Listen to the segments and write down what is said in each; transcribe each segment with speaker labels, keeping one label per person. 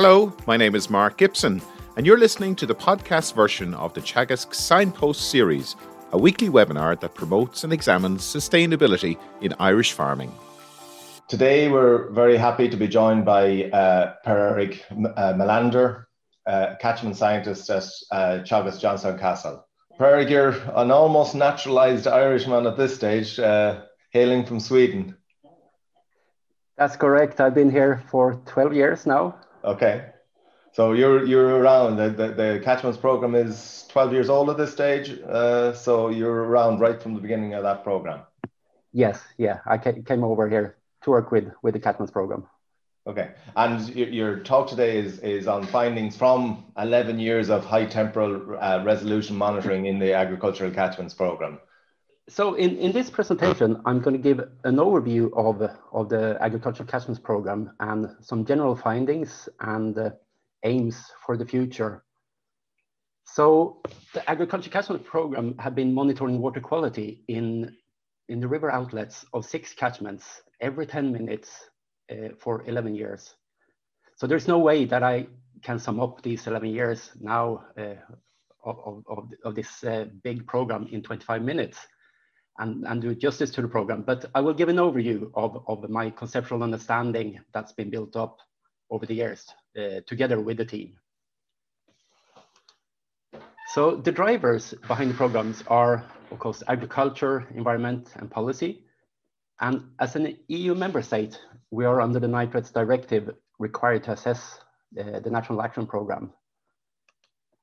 Speaker 1: Hello, my name is Mark Gibson, and you're listening to the podcast version of the Teagasc Signpost series, a weekly webinar that promotes and examines sustainability in Irish farming.
Speaker 2: Today, we're very happy to be joined by uh, Per Eric uh, Mellander, uh, catchment scientist at uh, Teagasc Johnstown Castle. Per-Erik, you're an almost naturalized Irishman at this stage, uh, hailing from Sweden.
Speaker 3: That's correct. I've been here for 12 years now.
Speaker 2: Okay. So you're you're around. The, the, the catchments program is 12 years old at this stage. Uh, so you're around right from the beginning of that program.
Speaker 3: Yes. Yeah. I came over here to work with with the catchments program.
Speaker 2: Okay. And your talk today is is on findings from 11 years of high temporal uh, resolution monitoring in the agricultural catchments program.
Speaker 3: So in, in this presentation, I'm going to give an overview of, of the agricultural catchments program and some general findings and uh, aims for the future. So the agricultural catchment program have been monitoring water quality in, in the river outlets of six catchments every 10 minutes uh, for 11 years. So there's no way that I can sum up these 11 years now uh, of, of, of, this uh, big program in 25 minutes and, and do justice to the program. But I will give an overview of, of my conceptual understanding that's been built up over the years uh, together with the team. So the drivers behind the programs are, of course, agriculture, environment, and policy. And as an EU member state, we are under the Nitrates Directive required to assess uh, the National Action Programme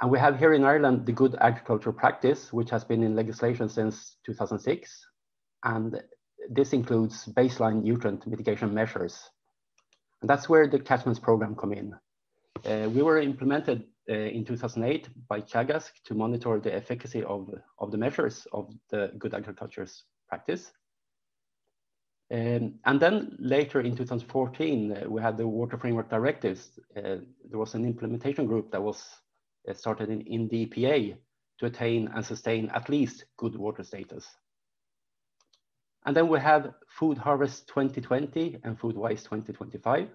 Speaker 3: and we have here in Ireland the good agricultural practice, which has been in legislation since 2006. And this includes baseline nutrient mitigation measures. And that's where the catchments program come in. Uh, we were implemented uh, in 2008 by Teagasc to monitor the efficacy of, of the measures of the good agriculture's practice. Um, and then later in 2014, uh, we had the Water Framework Directives. Uh, there was an implementation group that was started in, in the EPA to attain and sustain at least good water status. And then we have Food Harvest 2020 and Food Wise 2025,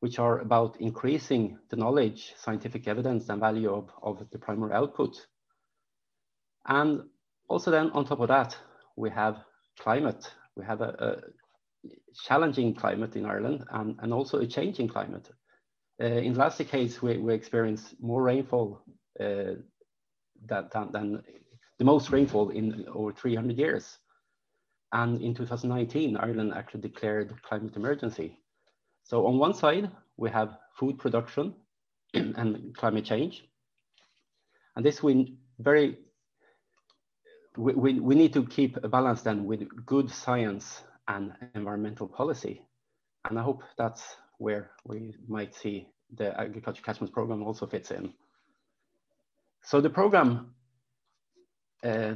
Speaker 3: which are about increasing the knowledge, scientific evidence, and value of, of the primary output. And also then on top of that, we have climate. We have a, a challenging climate in Ireland and, and also a changing climate. Uh, in the last decades, we, we experienced more rainfall uh, that, than, than the most rainfall in over 300 years. And in 2019, Ireland actually declared climate emergency. So on one side, we have food production and climate change. And this we very, we, we, we need to keep a balance then with good science and environmental policy. And I hope that's where we might see the agriculture catchments program also fits in. So the program uh,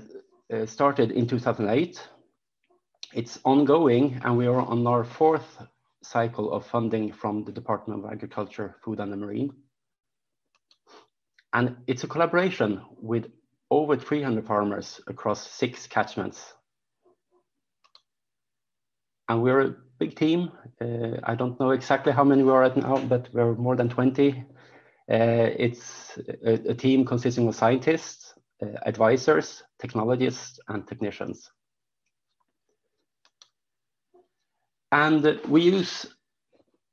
Speaker 3: uh, started in 2008. It's ongoing and we are on our fourth cycle of funding from the Department of Agriculture, Food and the Marine. And it's a collaboration with over 300 farmers across six catchments. And we're big team. Uh, I don't know exactly how many we are at now, but we're more than 20. Uh, it's a, a, team consisting of scientists, uh, advisors, technologists, and technicians. And we use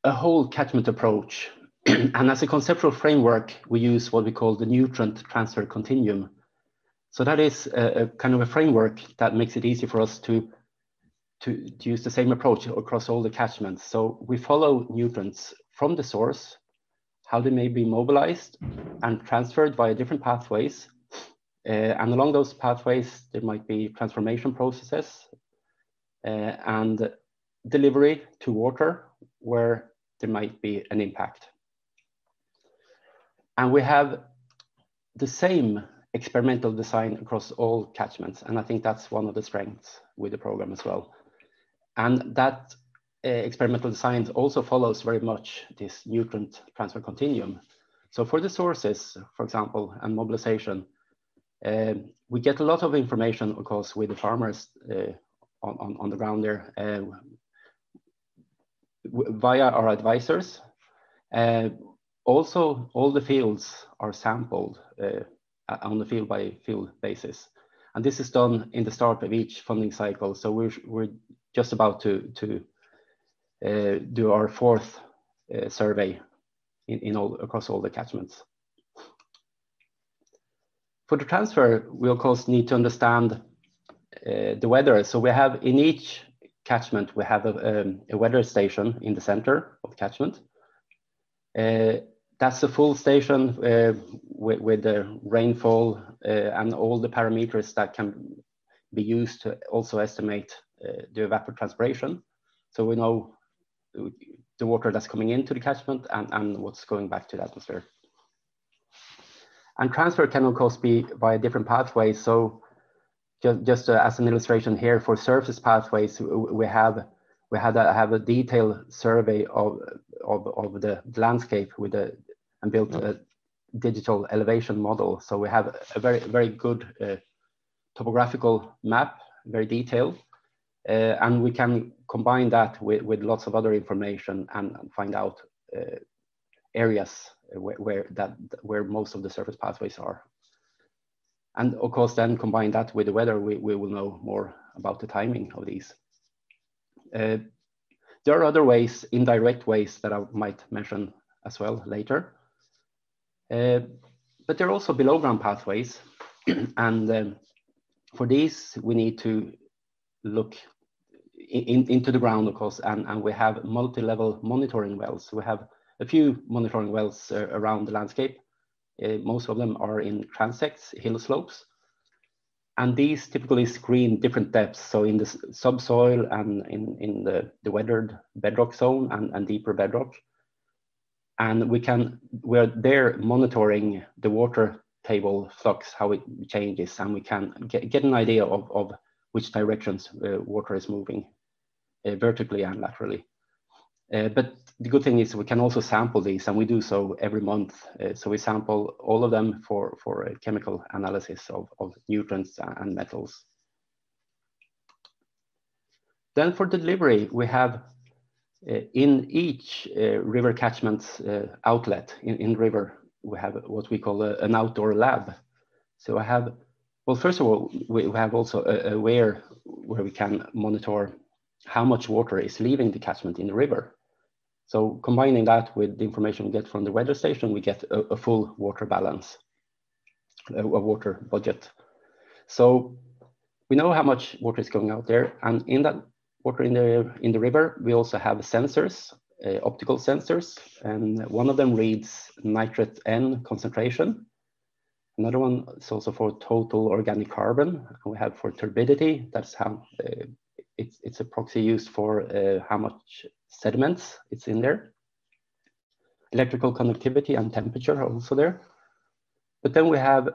Speaker 3: a whole catchment approach. and as a conceptual framework, we use what we call the nutrient transfer continuum. So that is a, a kind of a framework that makes it easy for us to to, to use the same approach across all the catchments. So we follow nutrients from the source, how they may be mobilized and transferred via different pathways. Uh, and along those pathways, there might be transformation processes uh, and delivery to water where there might be an impact. And we have the same experimental design across all catchments. And I think that's one of the strengths with the program as well. And that uh, experimental design also follows very much this nutrient transfer continuum. So for the sources, for example, and mobilization, uh, we get a lot of information, of course, with the farmers uh, on, on, on, the ground there uh, via our advisors. Uh, also, all the fields are sampled uh, on the field by field basis. And this is done in the start of each funding cycle. So we're, we're just about to, to uh, do our fourth uh, survey in, in all, across all the catchments. For the transfer, we of course need to understand uh, the weather. So we have in each catchment, we have a, um, a weather station in the center of the catchment. Uh, that's a full station uh, with, with, the rainfall uh, and all the parameters that can be used to also estimate the evapotranspiration. So we know the water that's coming into the catchment and, and what's going back to the atmosphere. And transfer can of course be by different pathways. So just, just uh, as an illustration here for surface pathways, we have we had a, have a detailed survey of, of, of the landscape with a, and built a digital elevation model. So we have a very, very good uh, topographical map, very detailed, uh, and we can combine that with, with lots of other information and, find out uh, areas where, where, that, where most of the surface pathways are. And of course, then combine that with the weather, we, we will know more about the timing of these. Uh, there are other ways, indirect ways that I might mention as well later. Uh, but there are also below ground pathways. and um, for these, we need to look in, into the ground, of course, and, and we have multi-level monitoring wells. We have a few monitoring wells uh, around the landscape. Uh, most of them are in transects, hill slopes. And these typically screen different depths. So in the subsoil and in, in the, the weathered bedrock zone and, and deeper bedrock. And we can, we're there monitoring the water table flux, how it changes, and we can get, get an idea of, of which directions uh, water is moving uh, vertically and laterally. Uh, but the good thing is we can also sample these and we do so every month. So we sample all of them for, for chemical analysis of, of nutrients and metals. Then for delivery, we have uh, in each uh, river catchment uh, outlet in, in river, we have what we call a, an outdoor lab. So I have well, first of all, we have also a, a where where we can monitor how much water is leaving the catchment in the river. So combining that with the information we get from the weather station, we get a, a full water balance, a, a, water budget. So we know how much water is going out there, and in that water in the in the river, we also have sensors, uh, optical sensors, and one of them reads nitrate N concentration, Another one is also for total organic carbon. We have for turbidity, that's how uh, it's, it's a proxy used for uh, how much sediments it's in there. Electrical conductivity and temperature are also there. But then we have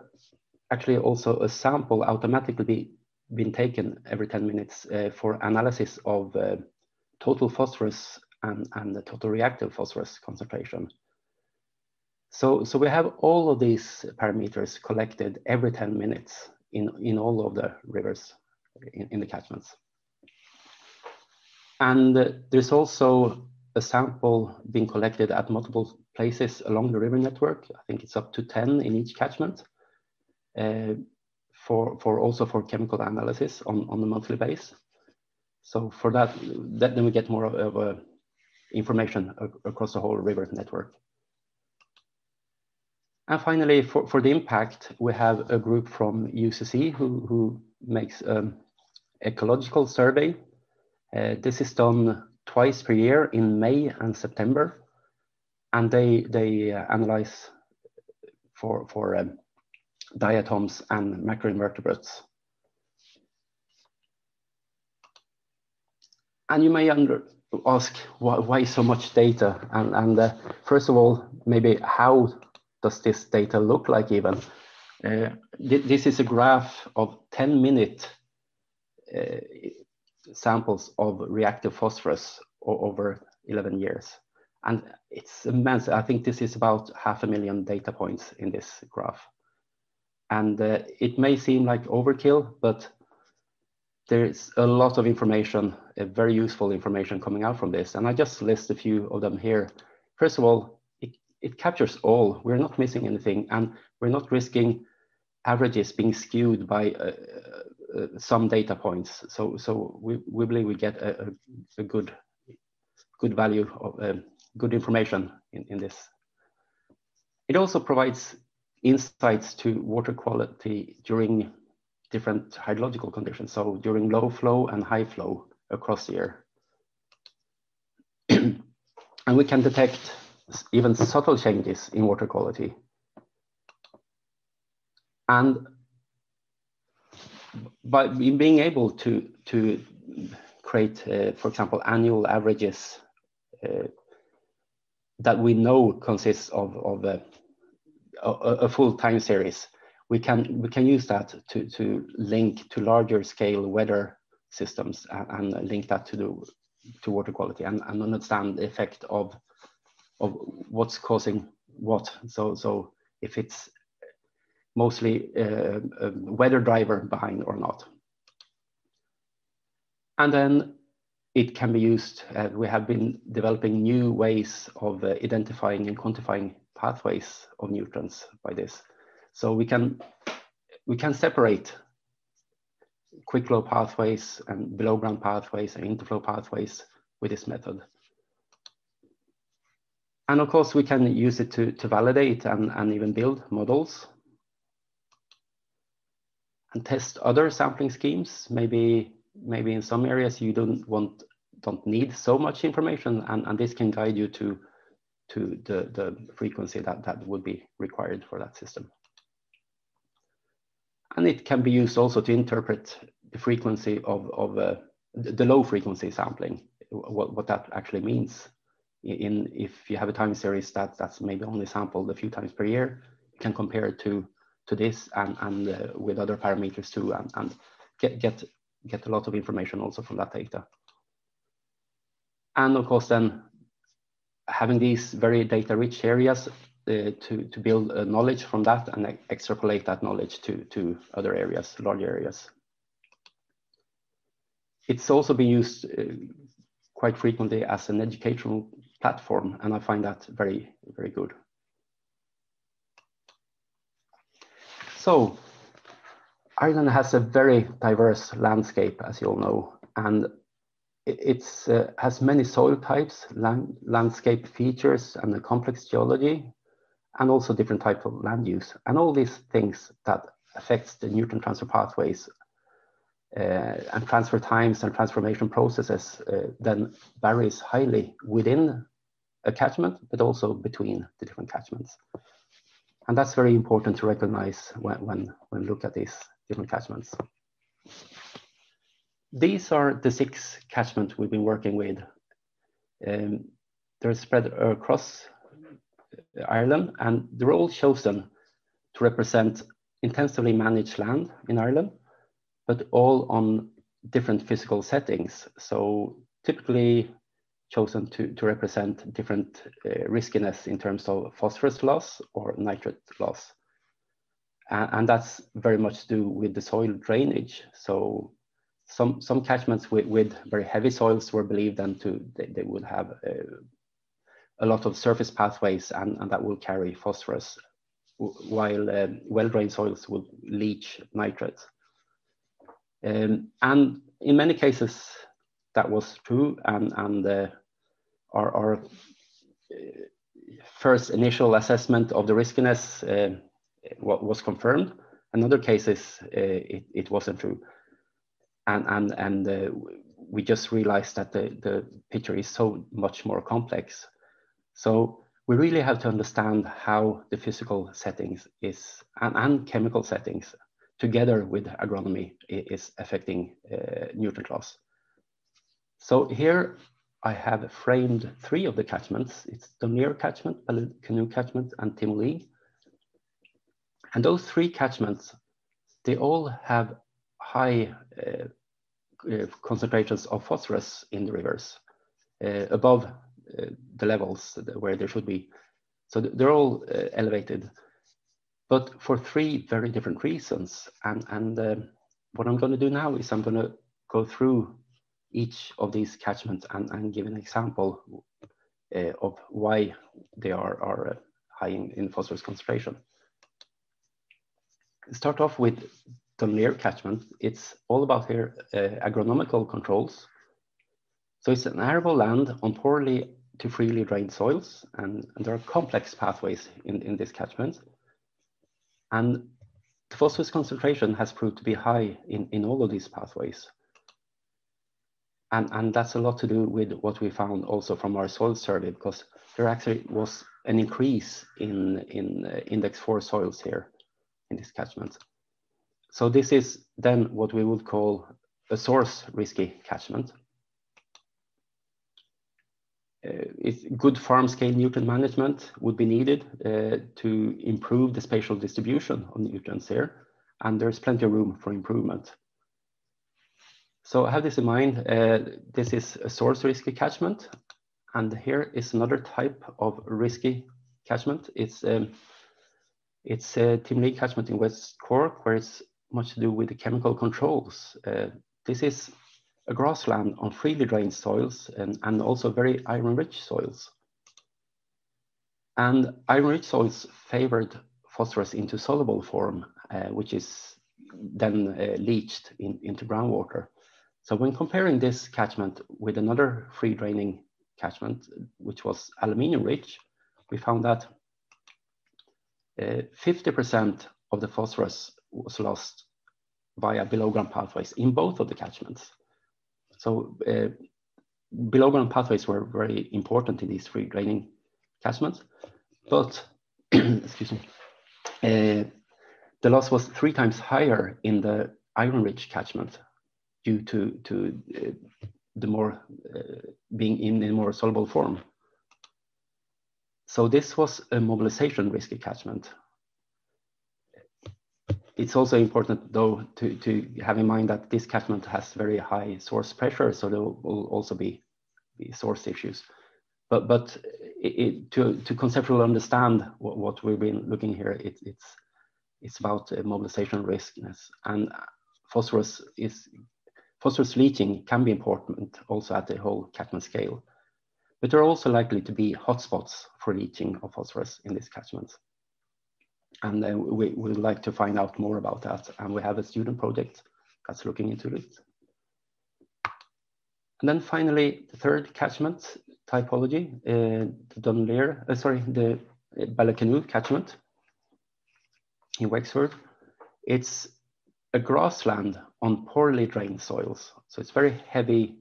Speaker 3: actually also a sample automatically been taken every 10 minutes uh, for analysis of uh, total phosphorus and, and the total reactive phosphorus concentration. So, so we have all of these parameters collected every 10 minutes in, in all of the rivers in, in the catchments. And there's also a sample being collected at multiple places along the river network. I think it's up to 10 in each catchment uh, for, for also for chemical analysis on, on a monthly base. So for that, that then we get more of, of uh, information across the whole river network. And finally, for, for the impact, we have a group from UCC who, who makes an ecological survey. Uh, this is done twice per year in May and September. And they, they uh, analyze for, for um, diatoms and macroinvertebrates. And you may ask why, why, so much data? And, and uh, first of all, maybe how does this data look like even? Uh, th this is a graph of 10 minute uh, samples of reactive phosphorus over 11 years. And it's immense. I think this is about half a million data points in this graph. And uh, it may seem like overkill, but there's a lot of information, very useful information coming out from this. And I just list a few of them here. First of all, it captures all. We're not missing anything, and we're not risking averages being skewed by uh, uh, some data points. So, so we, we believe we get a, a, a good, good value of uh, good information in, in this. It also provides insights to water quality during different hydrological conditions. So during low flow and high flow across the year. and we can detect even subtle changes in water quality. And by being able to, to create, uh, for example, annual averages uh, that we know consists of, of a, a, a, full time series, we can, we can use that to, to link to larger scale weather systems and, and link that to the to water quality and, and understand the effect of of what's causing what. So so if it's mostly uh, a weather driver behind or not. And then it can be used, uh, we have been developing new ways of uh, identifying and quantifying pathways of nutrients by this. So we can, we can separate quick flow pathways and below ground pathways and interflow pathways with this method. And of course, we can use it to, to validate and, and even build models and test other sampling schemes. Maybe, maybe in some areas you don't want, don't need so much information, and, and this can guide you to, to the, the frequency that, that would be required for that system. And it can be used also to interpret the frequency of, of uh, the low frequency sampling, what, what that actually means. In if you have a time series that that's maybe only sampled a few times per year, you can compare it to to this and, and uh, with other parameters too, and, and get, get, get a lot of information also from that data. And of course, then having these very data rich areas uh, to, to build uh, knowledge from that and extrapolate that knowledge to, to other areas, larger areas. It's also been used uh, quite frequently as an educational platform, and I find that very, very good. So Ireland has a very diverse landscape, as you all know, and it uh, has many soil types, land, landscape features, and a complex geology, and also different types of land use. And all these things that affects the nutrient transfer pathways and transfer times and transformation processes uh, then varies highly within a catchment, but also between the different catchments. And that's very important to recognize when, when, when look at these different catchments. These are the six catchments we've been working with. Um, they're spread across Ireland and they're all chosen to represent intensively managed land in Ireland, but all on different physical settings. So typically chosen to, to represent different uh, riskiness in terms of phosphorus loss or nitrate loss. Uh, and that's very much to do with the soil drainage. So some, some catchments with, with very heavy soils were believed then to, they, they would have uh, a lot of surface pathways and, and that will carry phosphorus, while um, well-drained soils will leach nitrates. Um, and in many cases, that was true, and, and uh, our, our uh, first initial assessment of the riskiness uh, was confirmed. In other cases, uh, it, it wasn't true. And, and, and uh, we just realized that the, the picture is so much more complex. So we really have to understand how the physical settings is and, and chemical settings together with agronomy is affecting uh, nutrient loss. So here I have framed three of the catchments. It's Dunleer catchment, Canoe catchment, and Timoleague. And those three catchments, they all have high uh, uh, concentrations of phosphorus in the rivers, uh, above uh, the levels where they should be. So they're all uh, elevated, but for three very different reasons. And, and uh, what I'm going to do now is I'm going to go through each of these catchments and, and give an example uh, of why they are, are uh, high in, in phosphorus concentration. Start off with Dunleer catchment. It's all about here uh, agronomical controls. So it's an arable land on poorly to freely drained soils, and, and there are complex pathways in, in this catchment. And the phosphorus concentration has proved to be high in, in all of these pathways. And, and that's a lot to do with what we found also from our soil survey, because there actually was an increase in, in uh, index 4 soils here in this catchment. So this is then what we would call a source risky catchment. Uh, good farm scale nutrient management would be needed uh, to improve the spatial distribution of nutrients here, and there's plenty of room for improvement. So have this in mind, uh, this is a source risky catchment, and here is another type of risky catchment. It's um, it's a Timoleague catchment in West Cork, where it's much to do with the chemical controls. Uh, this is grassland on freely drained soils and, and also very iron-rich soils. And iron-rich soils favored phosphorus into soluble form, uh, which is then uh, leached in, into groundwater. So when comparing this catchment with another free draining catchment, which was aluminium rich, we found that 50% uh, of the phosphorus was lost via below ground pathways in both of the catchments. So uh, below ground pathways were very important in these free draining catchments, but excuse me, uh, the loss was three times higher in the iron-rich catchment due to, to uh, the more uh, being in a more soluble form. So this was a mobilization risky catchment. It's also important though to, to have in mind that this catchment has very high source pressure, so there will also be, be source issues. But, but it, to, to conceptually understand what, what, we've been looking here, it, it's, it's about uh, mobilization riskness. And phosphorus is Phosphorus leaching can be important also at the whole catchment scale, but there are also likely to be hotspots for leaching of phosphorus in these catchments. And uh, we would like to find out more about that. And we have a student project that's looking into it. And then finally, the third catchment typology, uh, the Dunleer, uh, sorry, the uh, catchment in Wexford. It's a grassland on poorly drained soils. So it's very heavy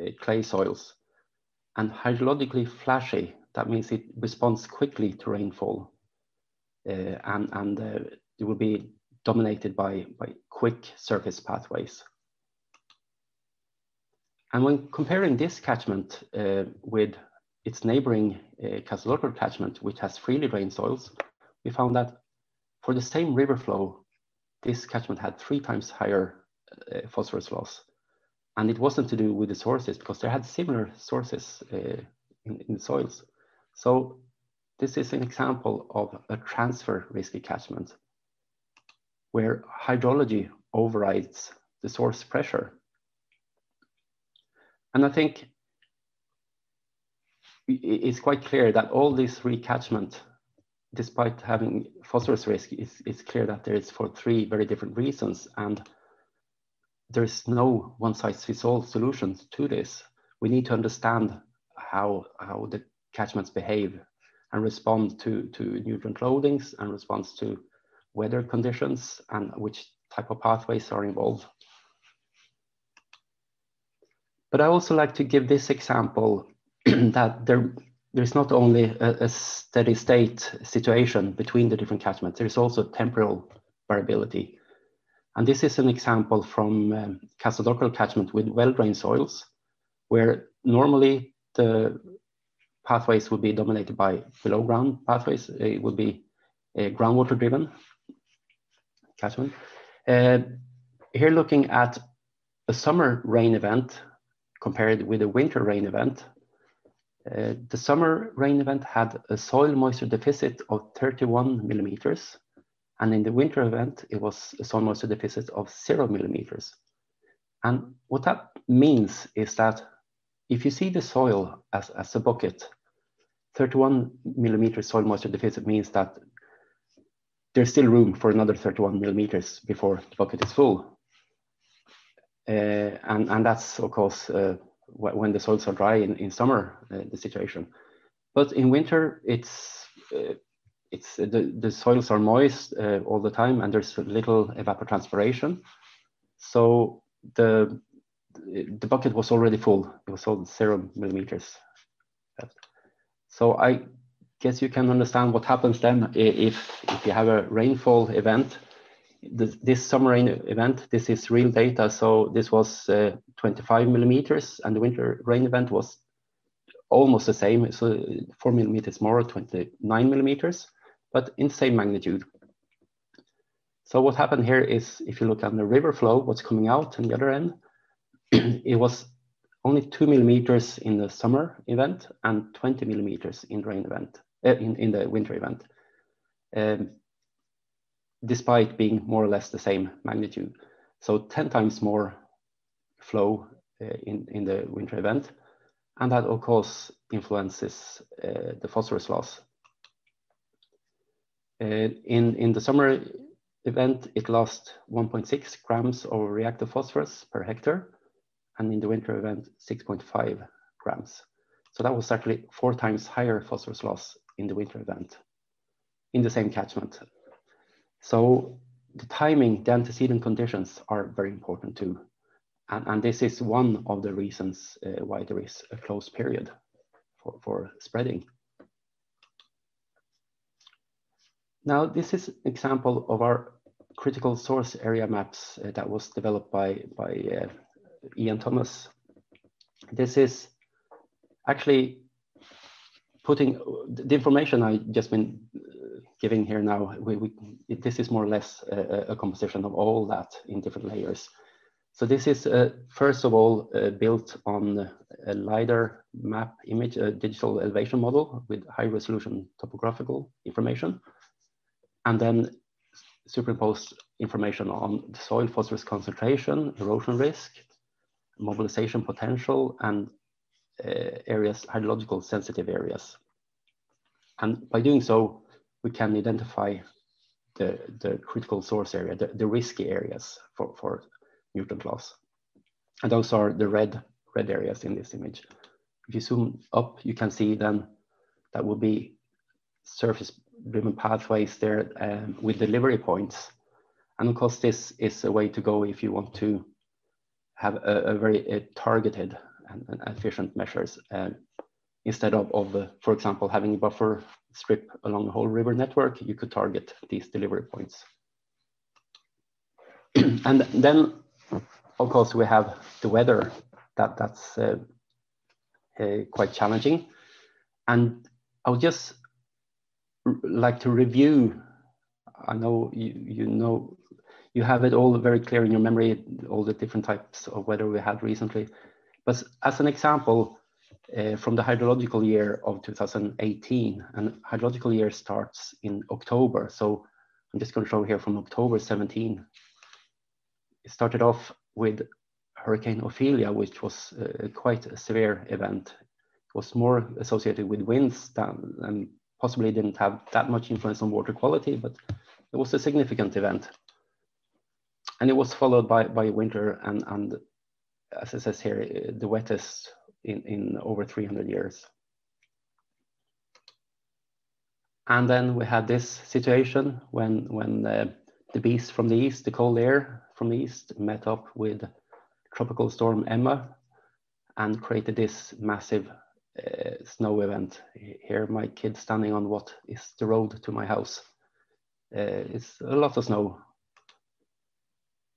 Speaker 3: uh, clay soils and hydrologically flashy. That means it responds quickly to rainfall and, and uh, it will be dominated by, by quick surface pathways. And when comparing this catchment uh, with its neighboring uh, catchment, which has freely drained soils, we found that for the same river flow, this catchment had three times higher uh, phosphorus loss. And it wasn't to do with the sources because they had similar sources uh, in, in the soils. So this is an example of a transfer risky catchment where hydrology overrides the source pressure. And I think it's quite clear that all this recatchment, despite having phosphorus risk, it's, it's clear that there is for three very different reasons. And there's no one size fits all solutions to this. We need to understand how, how the catchments behave and respond to, to nutrient loadings and response to weather conditions and which type of pathways are involved. But I also like to give this example that there there's not only a, a, steady state situation between the different catchments, there's also temporal variability. And this is an example from um, catchment with well-drained soils, where normally the pathways would be dominated by below ground pathways. It would be a groundwater driven catchment. Uh, here looking at a summer rain event compared with a winter rain event, uh, the summer rain event had a soil moisture deficit of 31 millimeters. And in the winter event, it was a soil moisture deficit of zero millimeters. And what that means is that if you see the soil as, as a bucket, 31 millimeters soil moisture deficit means that there's still room for another 31 millimeters before the bucket is full. Uh, and, and that's, of course, uh, when the soils are dry in, in summer, uh, the situation. But in winter, it's, uh, it's the, the soils are moist uh, all the time and there's little evapotranspiration. So the, the bucket was already full. It was all zero millimeters. So I guess you can understand what happens then if, if you have a rainfall event. This, summer rain event, this is real data. So this was uh, 25 millimeters and the winter rain event was almost the same. So four millimeters more, 29 millimeters, but in same magnitude. So what happened here is if you look at the river flow, what's coming out on the other end, it was only two millimeters in the summer event and 20 millimeters in rain event, uh, in, in the winter event, um, despite being more or less the same magnitude. So 10 times more flow uh, in, in the winter event. And that of course influences uh, the phosphorus loss. In, in the summer event, it lost 1.6 grams of reactive phosphorus per hectare and in the winter event 6.5 grams. So that was actually four times higher phosphorus loss in the winter event in the same catchment. So the timing, the antecedent conditions are very important too. And, and this is one of the reasons uh, why there is a close period for, for spreading. Now, this is an example of our critical source area maps uh, that was developed by, by uh, Ian Thomas. This is actually putting the information I just been uh, giving here now. We, we, this is more or less a, a, composition of all that in different layers. So this is uh, first of all uh, built on a LiDAR map image, a digital elevation model with high resolution topographical information, and then superimposed information on the soil phosphorus concentration, erosion risk, mobilization potential and uh, areas, hydrological sensitive areas. And by doing so, we can identify the, the critical source area, the, the risky areas for, for nutrient loss. And those are the red, red areas in this image. If you zoom up, you can see then that will be surface driven pathways there um, with delivery points. And of course, this is a way to go if you want to have a, a very uh, targeted and, and, efficient measures uh, instead of, of uh, for example, having a buffer strip along the whole river network, you could target these delivery points. and then, of course, we have the weather that that's uh, uh, quite challenging. And I would just like to review. I know you, you know you have it all very clear in your memory, all the different types of weather we had recently. But as an example, uh, from the hydrological year of 2018, and hydrological year starts in October. So I'm just going to show here from October 17. It started off with Hurricane Ophelia, which was uh, quite a severe event. It was more associated with winds than, and possibly didn't have that much influence on water quality, but it was a significant event and it was followed by, by winter and, and as it says here, the wettest in, in over 300 years. And then we had this situation when, when the beast from the east, the cold air from the east, met up with tropical storm Emma and created this massive uh, snow event. Here, my kid standing on what is the road to my house. Uh, it's a lot of snow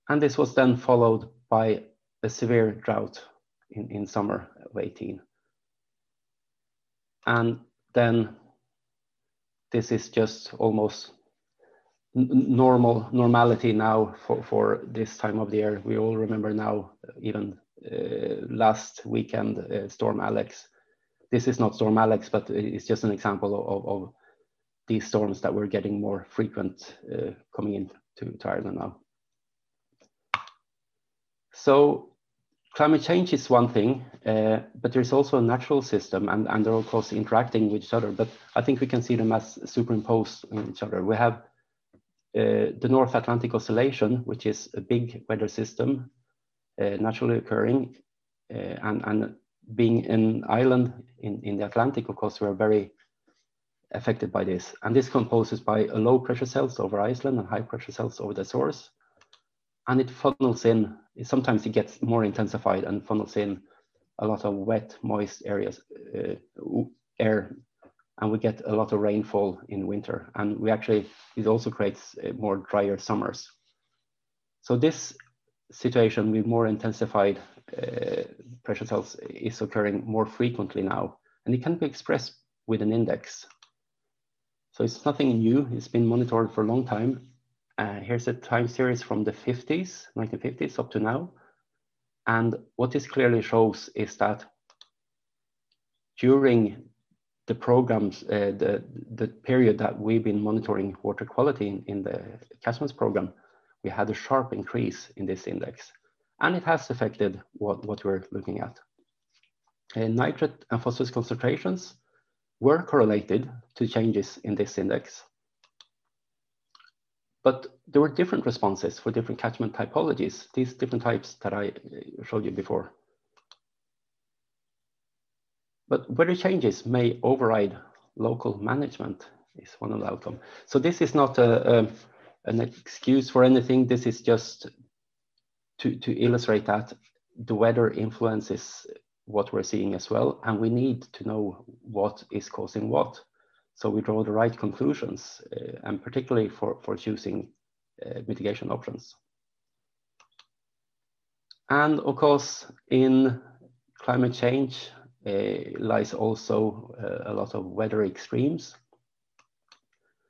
Speaker 3: and this was then followed by a severe drought in, in summer of 18. And then this is just almost normal normality now for, for this time of the year. We all remember now, even uh, last weekend, uh, Storm Alex. This is not Storm Alex, but it's just an example of, of these storms that we're getting more frequent uh, coming into to Ireland now. So climate change is one thing, uh, but there's also a natural system and, and they're of course interacting with each other, but I think we can see them as superimposed in each other. We have uh, the North Atlantic Oscillation, which is a big weather system uh, naturally occurring uh, and, and being an island in, in the Atlantic, of course, we're very affected by this. And this composes by a low pressure cells over Iceland and high pressure cells over the Azores and it funnels in. Sometimes it gets more intensified and funnels in a lot of wet, moist areas, uh, air, and we get a lot of rainfall in winter. And we actually, it also creates uh, more drier summers. So this situation with more intensified uh, pressure cells is occurring more frequently now, and it can be expressed with an index. So it's nothing new, it's been monitored for a long time, uh, here's a time series from the 50s, 1950s up to now. And what this clearly shows is that during the programs, uh, the, the period that we've been monitoring water quality in, in the catchments program, we had a sharp increase in this index. And it has affected what, what we're looking at. Uh, nitrate and phosphorus concentrations were correlated to changes in this index. But there were different responses for different catchment typologies, these different types that I uh, showed you before. But weather changes may override local management is one of the outcomes. So this is not a, a, an excuse for anything. This is just to, to illustrate that the weather influences what we're seeing as well. And we need to know what is causing what so we draw the right conclusions, uh, and particularly for, for choosing uh, mitigation options. And of course, in climate change uh, lies also uh, a lot of weather extremes.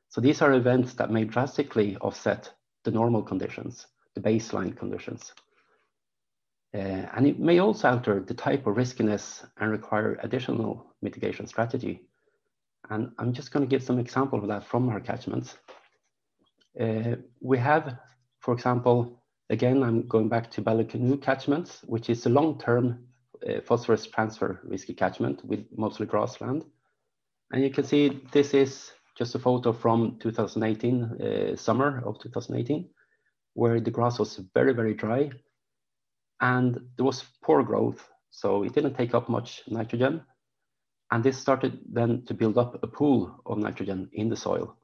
Speaker 3: So these are events that may drastically offset the normal conditions, the baseline conditions. Uh, and it may also alter the type of riskiness and require additional mitigation strategy and I'm just going to give some example of that from our catchments. Uh, we have, for example, again, I'm going back to Ballycanoe catchments, which is a long-term uh, phosphorus transfer risky catchment with mostly grassland. And you can see this is just a photo from 2018, uh, summer of 2018, where the grass was very, very dry and there was poor growth. So it didn't take up much nitrogen and this started then to build up a pool of nitrogen in the soil.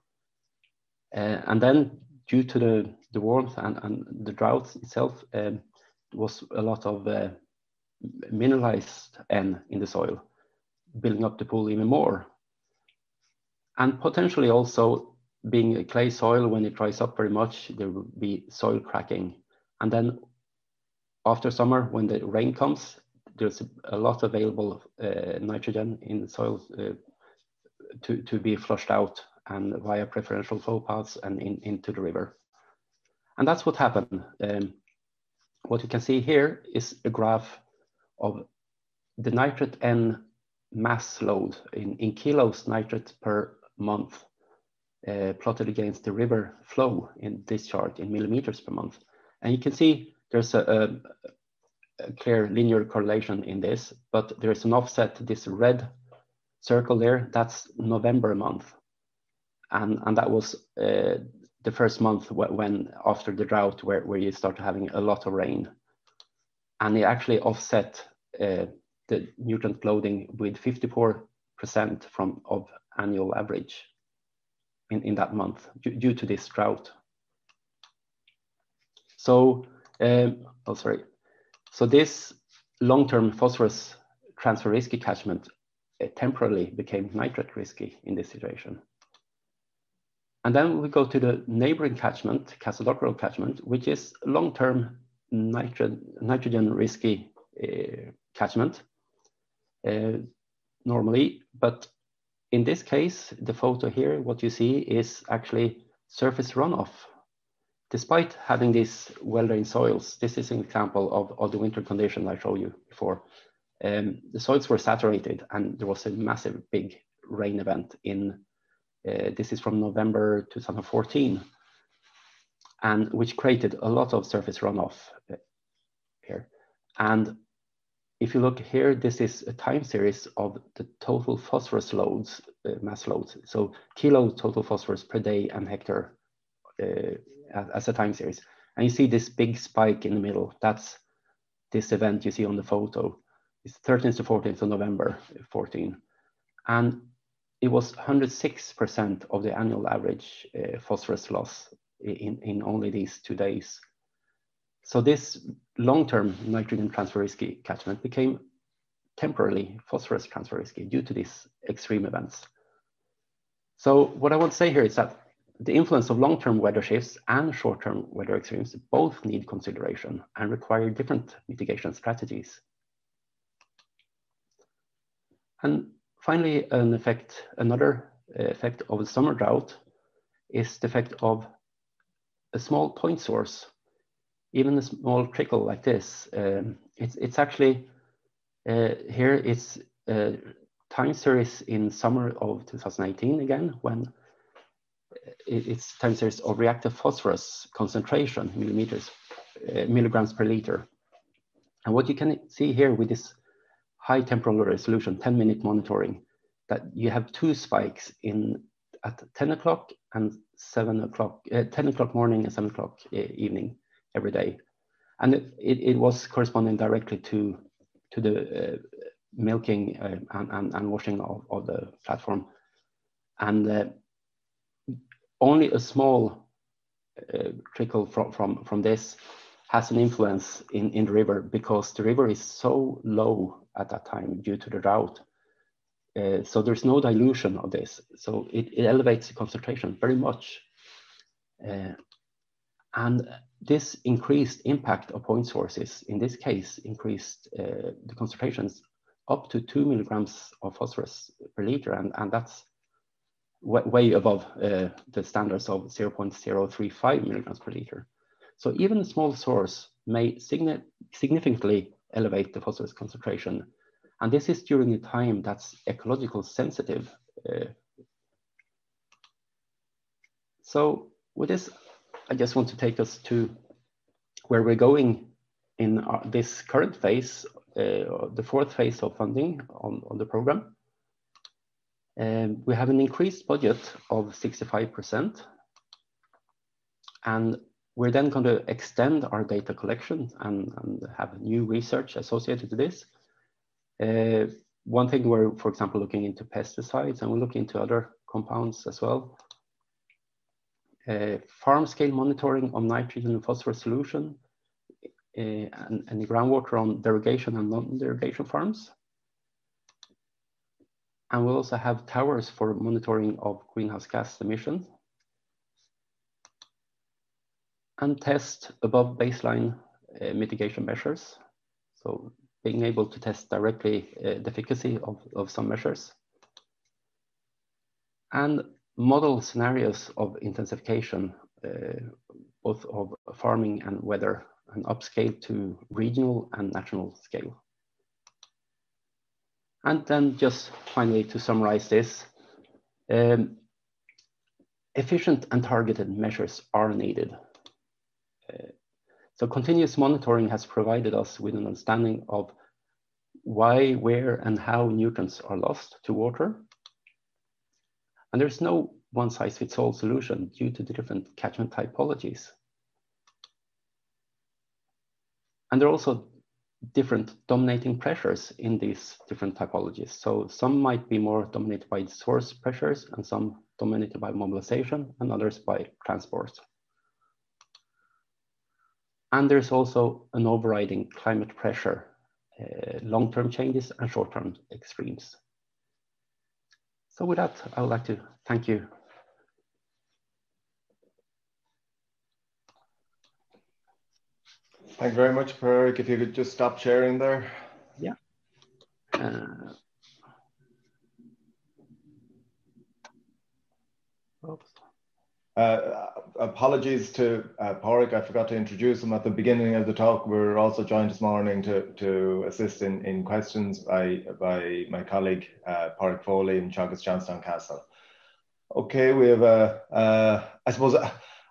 Speaker 3: Uh, and then due to the, the warmth and, and the drought itself, um, was a lot of uh, mineralized N in the soil, building up the pool even more. And potentially also being a clay soil, when it dries up very much, there will be soil cracking. And then after summer, when the rain comes, there's a lot available uh, nitrogen in the soil uh, to, to be flushed out and via preferential flow paths and in, into the river. And that's what happened. Um, what you can see here is a graph of the nitrate N mass load in, in kilos nitrate per month uh, plotted against the river flow in this chart in millimeters per month. And you can see there's a, clear linear correlation in this, but there's an offset, this red circle there, that's November month. And, and that was uh, the first month when, after the drought where, where you start having a lot of rain. And it actually offset uh, the nutrient loading with 54% from of annual average in, in that month due, due to this drought. So, um, oh, sorry, so this long-term phosphorus transfer risky catchment uh, temporarily became nitrate risky in this situation. And then we go to the neighboring catchment, Castle catchment, which is long-term nitro nitrogen risky uh, catchment uh, normally. But in this case, the photo here, what you see is actually surface runoff despite having these well-drained soils, this is an example of, of the winter condition I showed you before. Um, the soils were saturated and there was a massive big rain event in, uh, this is from November 2014, and which created a lot of surface runoff uh, here. And if you look here, this is a time series of the total phosphorus loads, uh, mass loads. So kilo total phosphorus per day and hectare uh, as a time series. And you see this big spike in the middle. That's this event you see on the photo. It's 13th to 14th of November 14. And it was 106% of the annual average uh, phosphorus loss in, in only these two days. So this long-term nitrogen transfer risky catchment became temporarily phosphorus transfer risky due to these extreme events. So what I want to say here is that the influence of long-term weather shifts and short-term weather extremes both need consideration and require different mitigation strategies. And finally, an effect, another effect of the summer drought is the effect of a small point source even a small trickle like this, um, it's, it's actually, uh, here it's uh, time series in summer of 2018 again, when it's time series of reactive phosphorus concentration, millimeters, uh, milligrams per liter. And what you can see here with this high temporal resolution, 10 minute monitoring, that you have two spikes in at 10 o'clock and 7 o'clock, uh, 10 o'clock morning and 7 o'clock uh, evening every day. And it, it, it was corresponding directly to, to the uh, milking uh, and, and, and, washing of, of the platform. And uh, only a small uh, trickle from, from, from this has an influence in, in the river because the river is so low at that time due to the drought. Uh, so there's no dilution of this. So it, it elevates the concentration very much. Uh, and this increased impact of point sources, in this case, increased uh, the concentrations up to two milligrams of phosphorus per liter, and, and that's way above uh, the standards of 0.035 milligrams per liter. So even a small source may signi significantly elevate the phosphorus concentration. And this is during a time that's ecological sensitive. Uh, so with this, I just want to take us to where we're going in our, this current phase, uh, the fourth phase of funding on, on the program. Um, we have an increased budget of 65%. And we're then going to extend our data collection and, have new research associated to this. Uh, one thing we're, for example, looking into pesticides and we're looking into other compounds as well uh, farm scale monitoring of nitrogen and phosphorus solution uh, and, and groundwater on derogation and non-derogation farms. And we'll also have towers for monitoring of greenhouse gas emissions and test above baseline uh, mitigation measures. So being able to test directly uh, the efficacy of, of some measures. And model scenarios of intensification, uh, both of farming and weather, and upscale to regional and national scale. And then just finally to summarize this, um, efficient and targeted measures are needed. Uh, so continuous monitoring has provided us with an understanding of why, where, and how nutrients are lost to water, and there's no one size fits all solution due to the different catchment typologies. And there are also different dominating pressures in these different typologies. So some might be more dominated by source pressures and some dominated by mobilization and others by transport. And there's also an overriding climate pressure, uh, long-term changes and short-term extremes. So with that, I would like to thank you.
Speaker 2: Thank you very much, Per If you could just stop sharing there.
Speaker 3: Yeah. Uh,
Speaker 2: oops. Uh, apologies to uh. I forgot to introduce him at the beginning of the talk. We're also joined this morning to, to assist in, in questions by, by my colleague uh, Foley in Teagasc Johnstown Castle. Okay, we have a, uh, I suppose,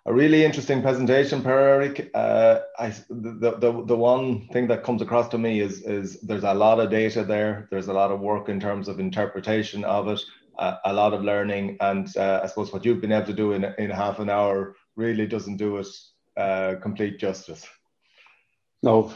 Speaker 2: a, a really interesting presentation, Per-Erik. Uh, I, the, the, the one thing that comes across to me is, is there's a lot of data there. There's a lot of work in terms of interpretation of it, uh, a lot of learning. And uh, I suppose what you've been able to do in, in half an hour really doesn't do it uh, complete justice.
Speaker 3: No.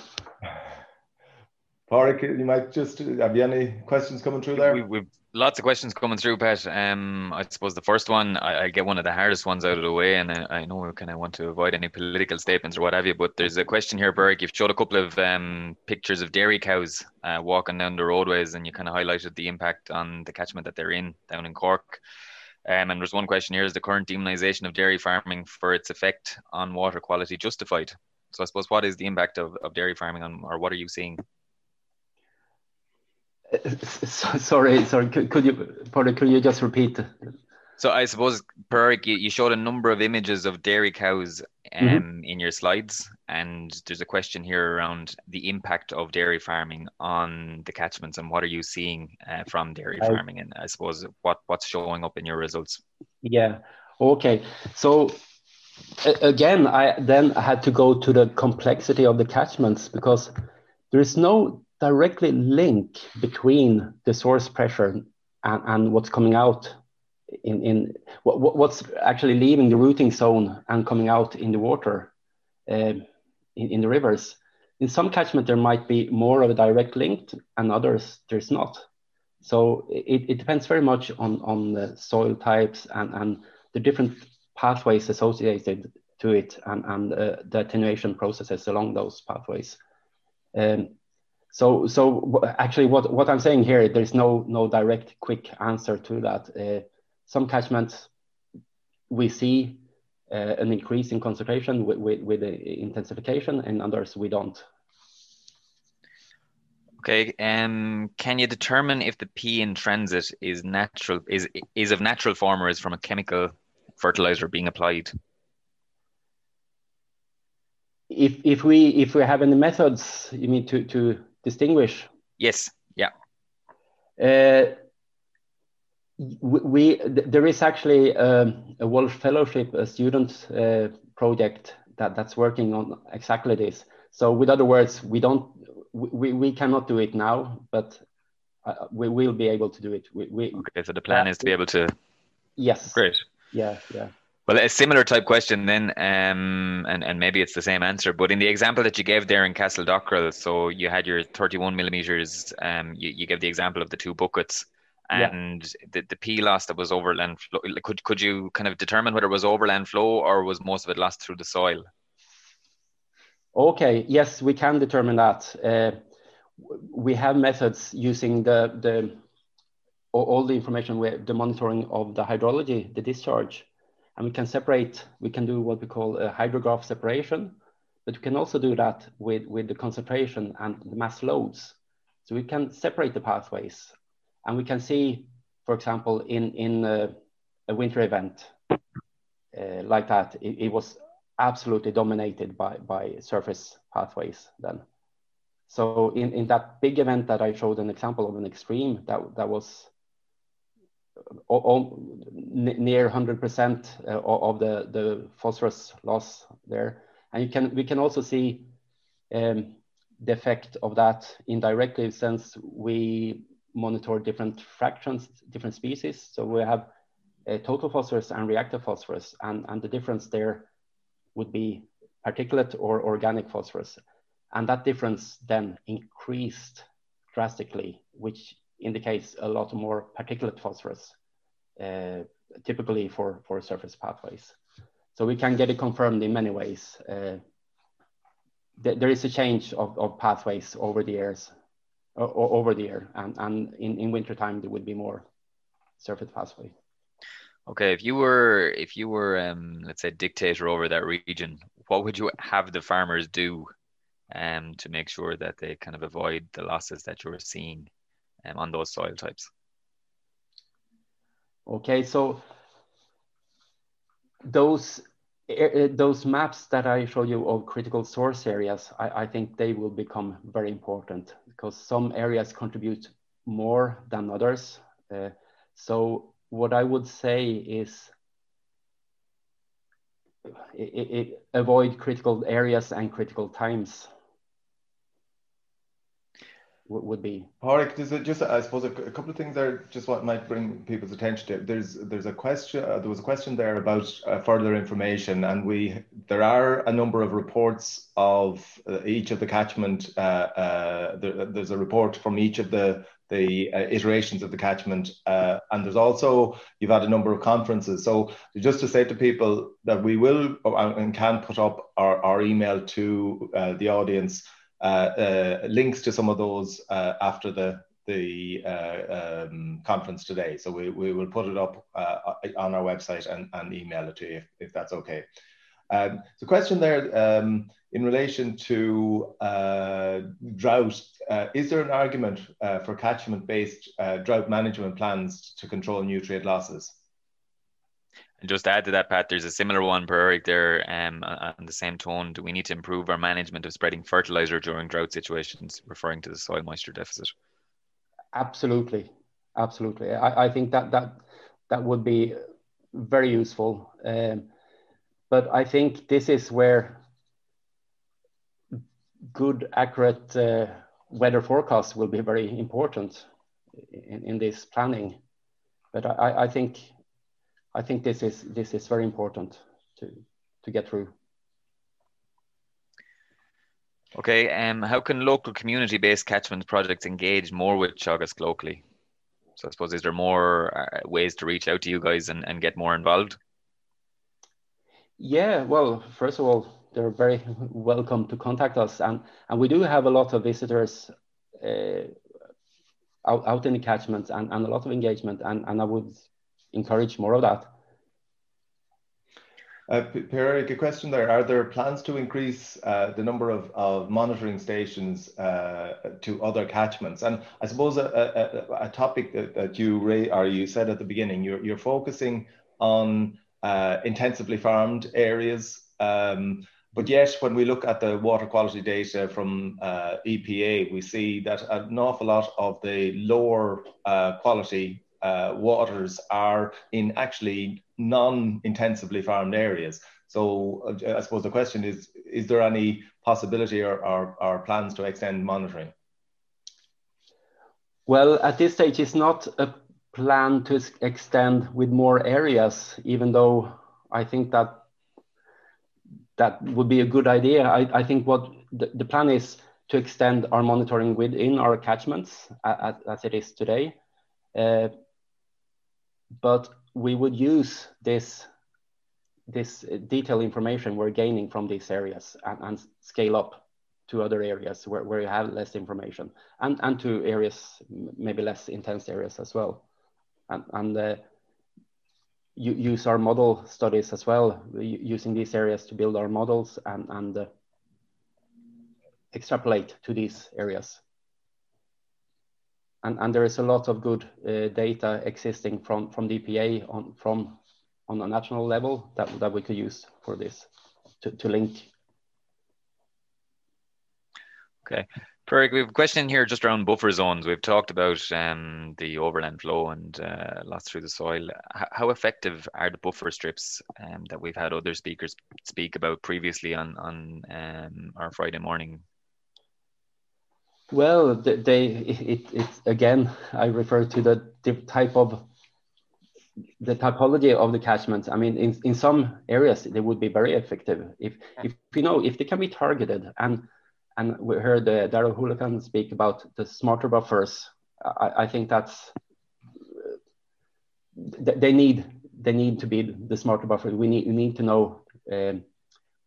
Speaker 2: Pádraig, you might just have you any questions coming through there?
Speaker 4: We, have lots of questions coming through, Pat. Um, I suppose the first one, I, I, get one of the hardest ones out of the way, and I, I know we kind of want to avoid any political statements or what have you. But there's a question here, Berg. You've showed a couple of um, pictures of dairy cows uh, walking down the roadways, and you kind of highlighted the impact on the catchment that they're in down in Cork. Um, and there's one question here: Is the current demonisation of dairy farming for its effect on water quality justified? So I suppose what is the impact of, of dairy farming on, or what are you seeing?
Speaker 3: sorry, sorry. Could, could you, pardon, could you just repeat?
Speaker 4: So I suppose, Per-Erik, you, you showed a number of images of dairy cows mm-hmm. um, mm-hmm. in your slides, and there's a question here around the impact of dairy farming on the catchments, and what are you seeing uh, from dairy I, farming, and I suppose what what's showing up in your results?
Speaker 3: Yeah. Okay. So again, I then had to go to the complexity of the catchments because there is no directly link between the source pressure and, and what's coming out in, in what, what's actually leaving the rooting zone and coming out in the water uh, in, in the rivers. In some catchment, there might be more of a direct link, and others there's not. So it, it depends very much on, on the soil types and, and the different pathways associated to it and, and uh, the attenuation processes along those pathways. Um, so, so actually, what, what I'm saying here, there's no no direct quick answer to that. Uh, some catchments we see uh, an increase in concentration with, with, with the intensification, and others we don't.
Speaker 4: Okay. Um, can you determine if the P in transit is natural, is is of natural form, or is from a chemical fertilizer being applied?
Speaker 3: If if we if we have any methods, you mean to to distinguish?
Speaker 4: Yes. Yeah.
Speaker 3: Uh, we, there is actually um, a Walsh Fellowship, a student uh, project that that's working on exactly this. So, with other words, we don't we, we cannot do it now, but uh, we will be able to do it. We, we
Speaker 4: okay. So the plan is to be able to.
Speaker 3: Yes.
Speaker 4: Great.
Speaker 3: Yeah. Yeah.
Speaker 4: Well, a similar type question then, um, and, and maybe it's the same answer, but in the example that you gave there in Castledockrell, so you had your 31 millimeters, um, you, you gave the example of the two buckets and yeah. the, the P loss that was overland flow, could, could you kind of determine whether it was overland flow or was most of it lost through the soil?
Speaker 3: Okay, yes, we can determine that. Uh, we have methods using the, the all the information, the monitoring of the hydrology, the discharge, and we can separate, we can do what we call a hydrograph separation, but we can also do that with, with the concentration and the mass loads. So we can separate the pathways and we can see, for example, in, in a, a winter event uh, like that, it, it, was absolutely dominated by, by surface pathways then. So in, in that big event that I showed an example of an extreme, that, that was near 100% uh, of the, the phosphorus loss there. And you can, we can also see um, the effect of that indirectly since we monitor different fractions, different species. So we have total phosphorus and reactive phosphorus, and, and the difference there would be particulate or organic phosphorus. And that difference then increased drastically, which indicates a lot more particulate phosphorus, uh, typically for, for surface pathways. So we can get it confirmed in many ways. Uh, th there is a change of, of pathways over the years, or, over the year, and, and in, in wintertime there would be more surface pathway.
Speaker 4: Okay, if you were if you were um, let's say dictator over that region, what would you have the farmers do um, to make sure that they kind of avoid the losses that you're seeing um, on those soil types?
Speaker 3: Okay, so those uh, those maps that I showed you of critical source areas, I, I, think they will become very important because some areas contribute more than others. Uh, so what I would say is it, it avoid critical areas and critical times would be.
Speaker 2: There's a, just I suppose a, a, couple of things there. Just what might bring people's attention to. There's there's a question. Uh, there was a question there about uh, further information, and we there are a number of reports of uh, each of the catchment. Uh, uh, there, there's a report from each of the the uh, iterations of the catchment, and there's also you've had a number of conferences. So just to say to people that we will and can put up our, our email to the audience links to some of those uh, after the the uh, um, conference today. So we, we will put it up uh, on our website and, and email it to you if, if that's okay. Um, the question there um, in relation to uh, drought, is there an argument for catchment-based drought management plans to control nutrient losses?
Speaker 4: And just add to that, Pat, there's a similar one Per-Erik there um, on the same tone. Do we need to improve our management of spreading fertilizer during drought situations, referring to the soil moisture deficit?
Speaker 3: Absolutely, absolutely. I, I think that that that would be very useful. Um, but I think this is where good, accurate uh, weather forecasts will be very important in, in this planning. But I, I think I think this is this is very important to to get through.
Speaker 4: Okay, um, how can local community-based catchment projects engage more with Teagasc locally? So I suppose is there more uh, ways to reach out to you guys and, and get more involved?
Speaker 3: Yeah, well, first of all, they're very welcome to contact us, and and we do have a lot of visitors uh, out, out in the catchments and, and a lot of engagement, and, and I would encourage more of that.
Speaker 2: Uh, Per-Erik, a question there. Are there plans to increase uh, the number of, of monitoring stations uh, to other catchments? And I suppose a, a, a topic that, that you or you said at the beginning, you're, you're focusing on uh, intensively farmed areas. Um, but yet, when we look at the water quality data from uh, EPA, we see that an awful lot of the lower uh, quality uh, waters are in actually non-intensively farmed areas. So uh, I suppose the question is, is there any possibility or, or, or, plans to extend monitoring?
Speaker 3: Well, at this stage, it's not a plan to extend with more areas, even though I think that that would be a good idea. I, I think what the, the, plan is to extend our monitoring within our catchments as, as it is today. Uh, but we would use this this detailed information we're gaining from these areas and, and scale up to other areas where, where you have less information and, and to areas, maybe less intense areas as well. And, and uh, you, use our model studies as well, using these areas to build our models and, and uh, extrapolate to these areas and, and there is a lot of good uh, data existing from, from DPA on, from, on a national level that, that we could use for this to, to link.
Speaker 4: Okay. Per-Erik, we have a question here just around buffer zones. We've talked about um, the overland flow and uh, loss through the soil. H how effective are the buffer strips um, that we've had other speakers speak about previously on, on um, our Friday morning
Speaker 3: well, they it, it again. I refer to the type of the typology of the catchments. I mean, in, in some areas they would be very effective if if you know if they can be targeted and and we heard uh, Daire Ó hUallacháin speak about the smarter buffers. I, I think that's they need they need to be the smarter buffers. We need we need to know um,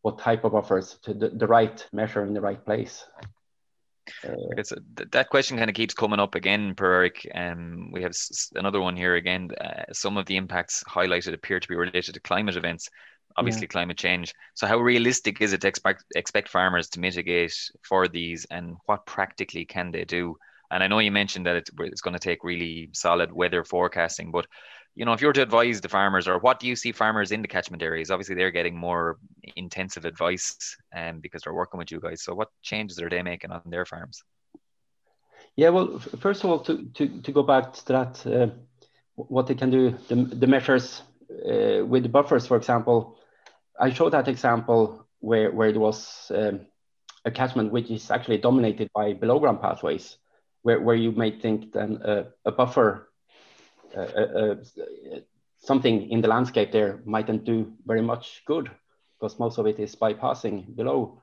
Speaker 3: what type of buffers to the, the right measure in the right place.
Speaker 4: Uh, that question kind of keeps coming up again, Per-Erik. Um, we have s- another one here again. Uh, some of the impacts highlighted appear to be related to climate events, obviously yeah. climate change. So, how realistic is it to expect expect farmers to mitigate for these, and what practically can they do? And I know you mentioned that it's, it's going to take really solid weather forecasting, but you know, if you were to advise the farmers, or what do you see farmers in the catchment areas? Obviously, they're getting more intensive advice, um, because they're working with you guys. So, what changes are they making on their farms?
Speaker 3: Yeah, well, first of all, to to, to go back to that, uh, what they can do, the, the measures uh, with the buffers, for example, I showed that example where, where there was um, a catchment which is actually dominated by below ground pathways, where, where you may think then uh, a buffer, something in the landscape there mightn't do very much good because most of it is bypassing below.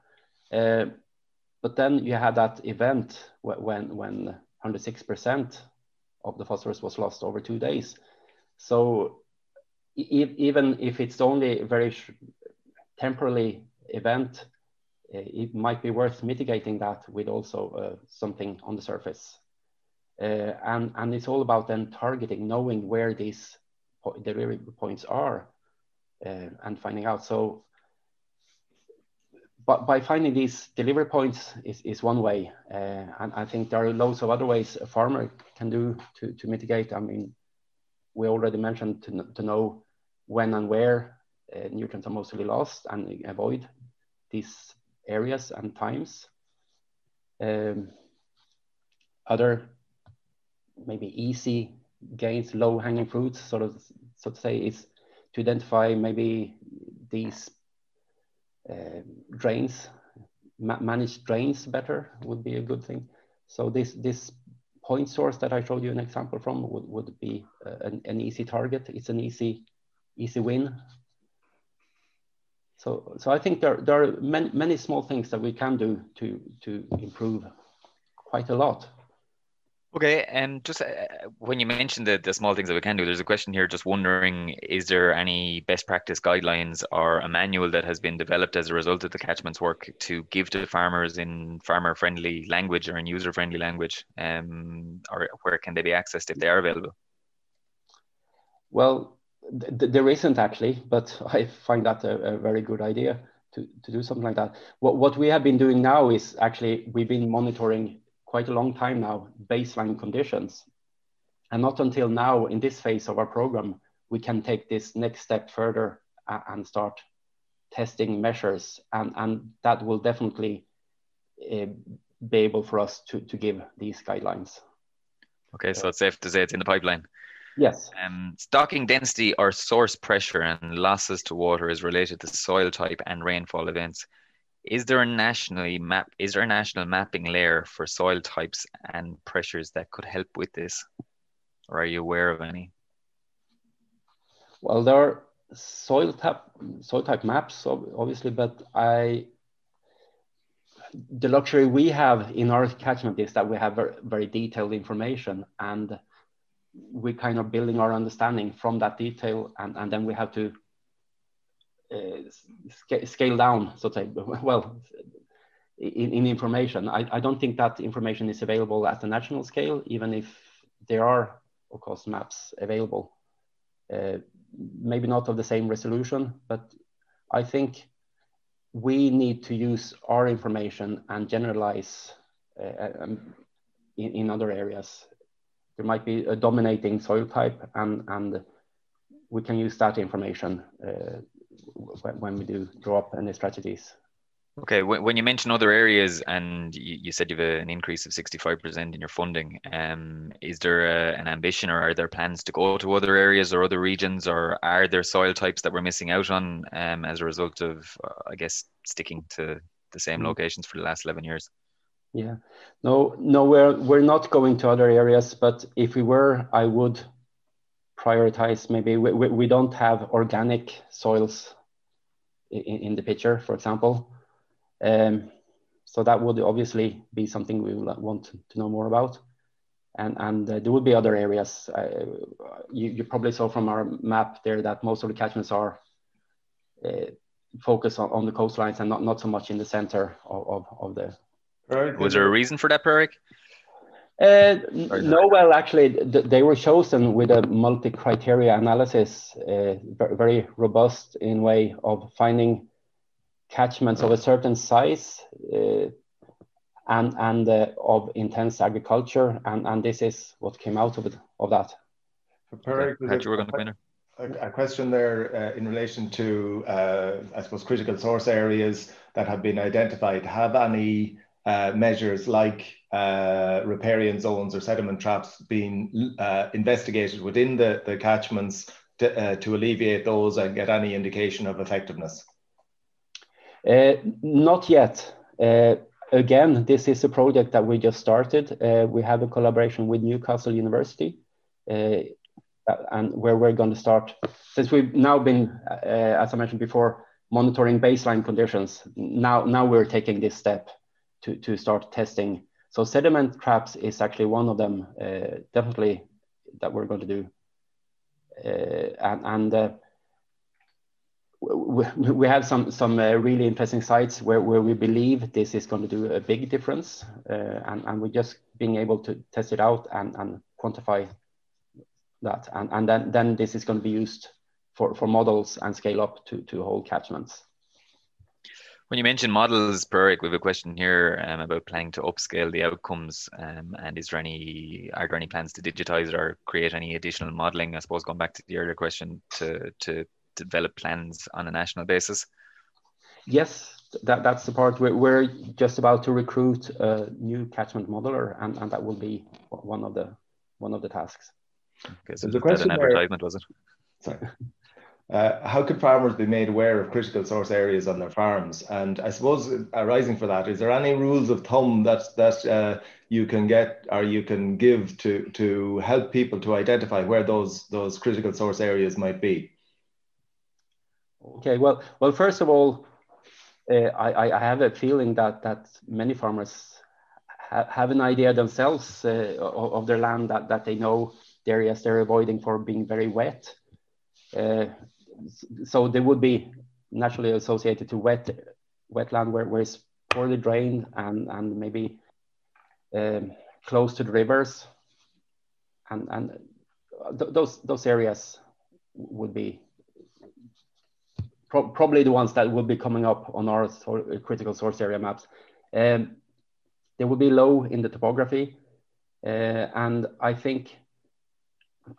Speaker 3: Uh, but then you had that event when, when 106% of the phosphorus was lost over two days. So even if it's only a very temporary event, uh, it might be worth mitigating that with also uh, something on the surface. Uh, and, and it's all about then targeting, knowing where these delivery points are uh, and finding out. So but by finding these delivery points is, is one way. Uh, and I think there are loads of other ways a farmer can do to, to mitigate. I mean, we already mentioned to, to know when and where uh, nutrients are mostly lost and avoid these areas and times. Um, other maybe easy gains, low hanging fruits, sort of, so to say, is to identify maybe these uh, drains, ma manage drains better would be a good thing. So this this point source that I showed you an example from would, would be uh, an, an easy target. It's an easy easy win. So so I think there there are many many small things that we can do to to improve quite a lot.
Speaker 4: Okay, and just uh, when you mentioned the, the small things that we can do, there's a question here just wondering is there any best practice guidelines or a manual that has been developed as a result of the catchments work to give to farmers in farmer friendly language or in user friendly language? Um, or where can they be accessed if they are available?
Speaker 3: Well, th- there isn't actually, but I find that a, a very good idea to, to do something like that. What, what we have been doing now is actually we've been monitoring quite a long time now, baseline conditions. And not until now, in this phase of our program, we can take this next step further and start testing measures. And, and that will definitely uh, be able for us to, to give these guidelines.
Speaker 4: Okay, so it's safe to say it's in the pipeline.
Speaker 3: Yes.
Speaker 4: Um, stocking density or source pressure and losses to water is related to soil type and rainfall events is there a nationally map is there a national mapping layer for soil types and pressures that could help with this? Or are you aware of any?
Speaker 3: Well there are soil type soil type maps obviously but i the luxury we have in our catchment is that we have very, very detailed information and we kind of building our understanding from that detail and, and then we have to uh, scale down, so to say, well, in, in information. I, I don't think that information is available at the national scale, even if there are, of course, maps available. Uh, maybe not of the same resolution, but I think we need to use our information and generalize uh, um, in, in other areas. There might be a dominating soil type, and, and we can use that information uh, when we do draw up any strategies.
Speaker 4: Okay, when you mention other areas and you said you have an increase of 65% in your funding, um, is there a, an ambition or are there plans to go to other areas or other regions or are there soil types that we're missing out on um, as a result of, uh, I guess, sticking to the same mm. locations for the last 11 years?
Speaker 3: Yeah, no, no, we're, we're not going to other areas, but if we were, I would prioritize maybe we, we, we don't have organic soils in, in the picture, for example. Um, so that would obviously be something we will want to know more about. And, and uh, there will be other areas. Uh, you, you, probably saw from our map there that most of the catchments are uh, focused on, on, the coastlines and not, not so much in the center of, of, of the.
Speaker 4: Was there a reason for that, Per-Erik?
Speaker 3: Uh, no, well, actually, th they were chosen with a multi-criteria analysis, uh, very robust in way of finding catchments of a certain size uh, and and uh, of intense agriculture, and and this is what came out of it of that.
Speaker 2: Per, a, a question there uh, in relation to, uh, I suppose, critical source areas that have been identified. Have any uh, measures like uh, riparian zones or sediment traps being uh, investigated within the, the catchments to, uh, to alleviate those and get any indication of effectiveness?
Speaker 3: Uh, not yet. Uh, again, this is a project that we just started. Uh, we have a collaboration with Newcastle University, and where we're going to start. Since we've now been, as I mentioned before, monitoring baseline conditions. Now, now we're taking this step to to start testing. So sediment traps is actually one of them, uh, definitely that we're going to do, and. and we have some some uh, really interesting sites where, where we believe this is going to do a big difference uh, and, and we're just being able to test it out and, and quantify that and, and then, then this is going to be used for, for models and scale up to, to whole catchments.
Speaker 4: When you mention models, Per-Erik, we have a question here um, about planning to upscale the outcomes. Um, and is there any are there any plans to digitize or create any additional modeling? I suppose going back to the earlier question to to develop plans on a national basis?
Speaker 3: Yes, that, that's the part we're, we're just about to recruit a new catchment modeler, and, and that will be one of the one of the tasks.
Speaker 4: Okay, so the question an advertisement was it?
Speaker 2: Sorry. Uh, how could farmers be made aware of critical source areas on their farms? And I suppose arising for that, is there any rules of thumb that that uh, you can get or you can give to to help people to identify where those those critical source areas might be?
Speaker 3: Okay, well, well, first of all, uh, I, I have a feeling that that many farmers ha have an idea themselves uh, of, of, their land that, that they know the areas they're avoiding for being very wet. Uh, so they would be naturally associated to wet wetland where, where it's poorly drained and, and maybe um, close to the rivers. And, and th those, those areas would be pro probably the ones that will be coming up on our critical source area maps. Um, they will be low in the topography, uh, and I think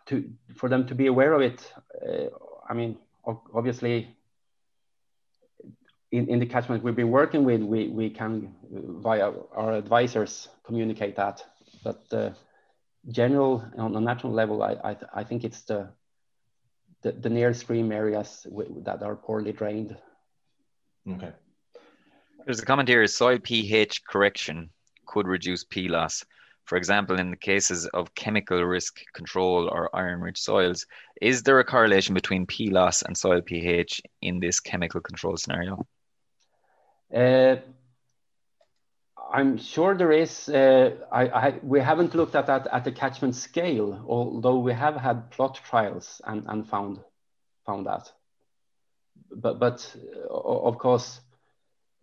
Speaker 3: to for them to be aware of it, uh, I mean, obviously, in, in the catchment we've been working with, we, we can, via our advisors, communicate that. But uh, general, on a national level, I, I, I think it's the the, the near stream areas that are poorly drained.
Speaker 2: Okay.
Speaker 4: There's a comment here, soil pH correction could reduce P loss. For example, in the cases of chemical risk control or iron-rich soils, is there a correlation between P loss and soil pH in this chemical control scenario?
Speaker 3: Uh, I'm sure there is. Uh, I, I, we haven't looked at that at the catchment scale, although we have had plot trials and, and found found that. But but uh, of course,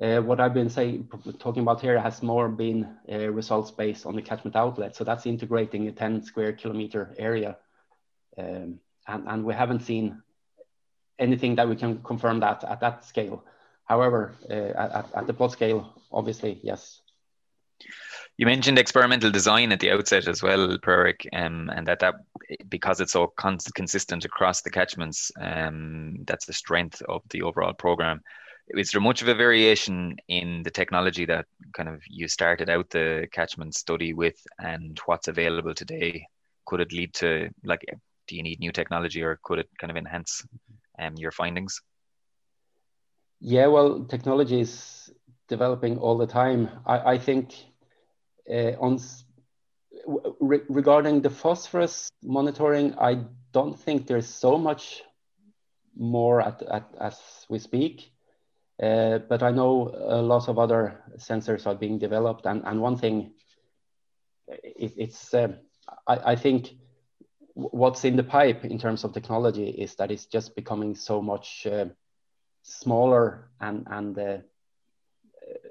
Speaker 3: uh, what I've been saying talking about here has more been uh, results based on the catchment outlet. So that's integrating a 10 square kilometer area, um, and and we haven't seen anything that we can confirm that at that scale. However, uh, at, at the plot scale, obviously, yes,
Speaker 4: you mentioned experimental design at the outset as well, Per-Erik, um, and that that because it's so cons- consistent across the catchments, um, that's the strength of the overall program. Is there much of a variation in the technology that kind of you started out the catchment study with, and what's available today? Could it lead to like, do you need new technology, or could it kind of enhance um, your findings?
Speaker 3: Yeah, well, technology is developing all the time. I, I think uh, on re regarding the phosphorus monitoring, I don't think there's so much more at, at as we speak. Uh, but I know a lot of other sensors are being developed, and, and one thing, it, it's uh, I, I think what's in the pipe in terms of technology is that it's just becoming so much uh, smaller and and uh,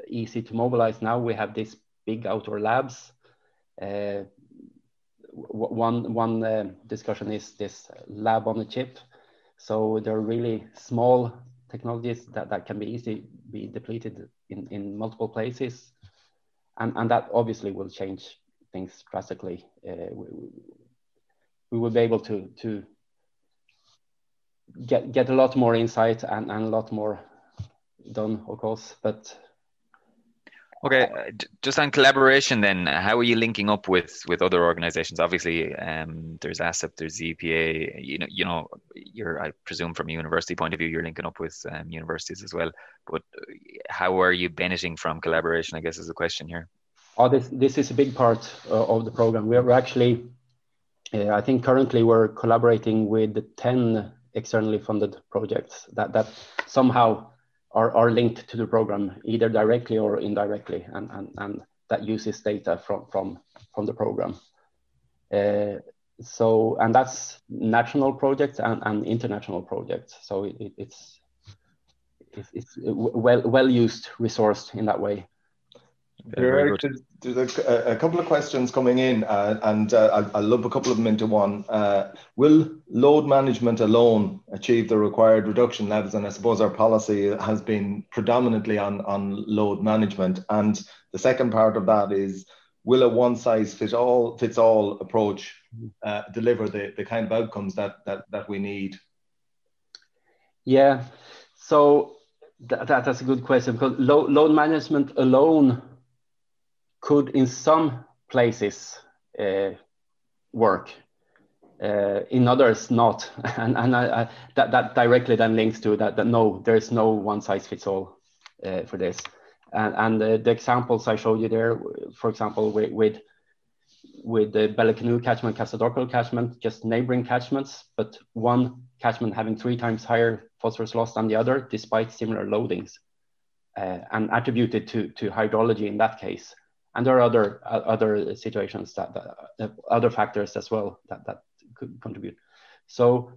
Speaker 3: easy to mobilize. Now we have these big outdoor labs. Uh, one one uh, discussion is this lab on a chip. So they're really small technologies that, that can be easily be depleted in, in multiple places. And, and that obviously will change things drastically. Uh, we, we will be able to, to get, get a lot more insight and, and a lot more done, of course, but
Speaker 4: Okay, uh, just on collaboration, then, how are you linking up with with other organisations? Obviously, um, there's ASSAP, there's EPA. You know, you know, you're I presume from a university point of view, you're linking up with um, universities as well. But uh, how are you benefiting from collaboration? I guess is the question here.
Speaker 3: Oh, this this is a big part uh, of the program. We're actually, uh, I think, currently we're collaborating with ten externally funded projects that that somehow are, are linked to the program either directly or indirectly and, and, and that uses data from, from, from the program. Uh, so, and that's national projects and, and international projects. So it, it's, it's, it's well, well used resource in that way.
Speaker 2: Very there's a, a, couple of questions coming in, uh, and uh, I'll, I'll, lump a couple of them into one. Uh, will load management alone achieve the required reduction levels? And I suppose our policy has been predominantly on, on load management. And the second part of that is, will a one size fit all fits all approach uh, deliver the, the kind of outcomes that, that, that we need?
Speaker 3: Yeah, so that, that's a good question because load, load management alone could in some places uh, work, uh, in others not. and and I, I, that, that directly then links to that, that no, there's no one size fits all uh, for this. And, and the, examples I showed you there, for example, with, with with the Ballycanoe catchment, Castledockrell catchment, just neighboring catchments, but one catchment having three times higher phosphorus loss than the other, despite similar loadings, uh, and attributed to, to hydrology in that case and there are other uh, other situations that, that other factors as well that that could contribute. So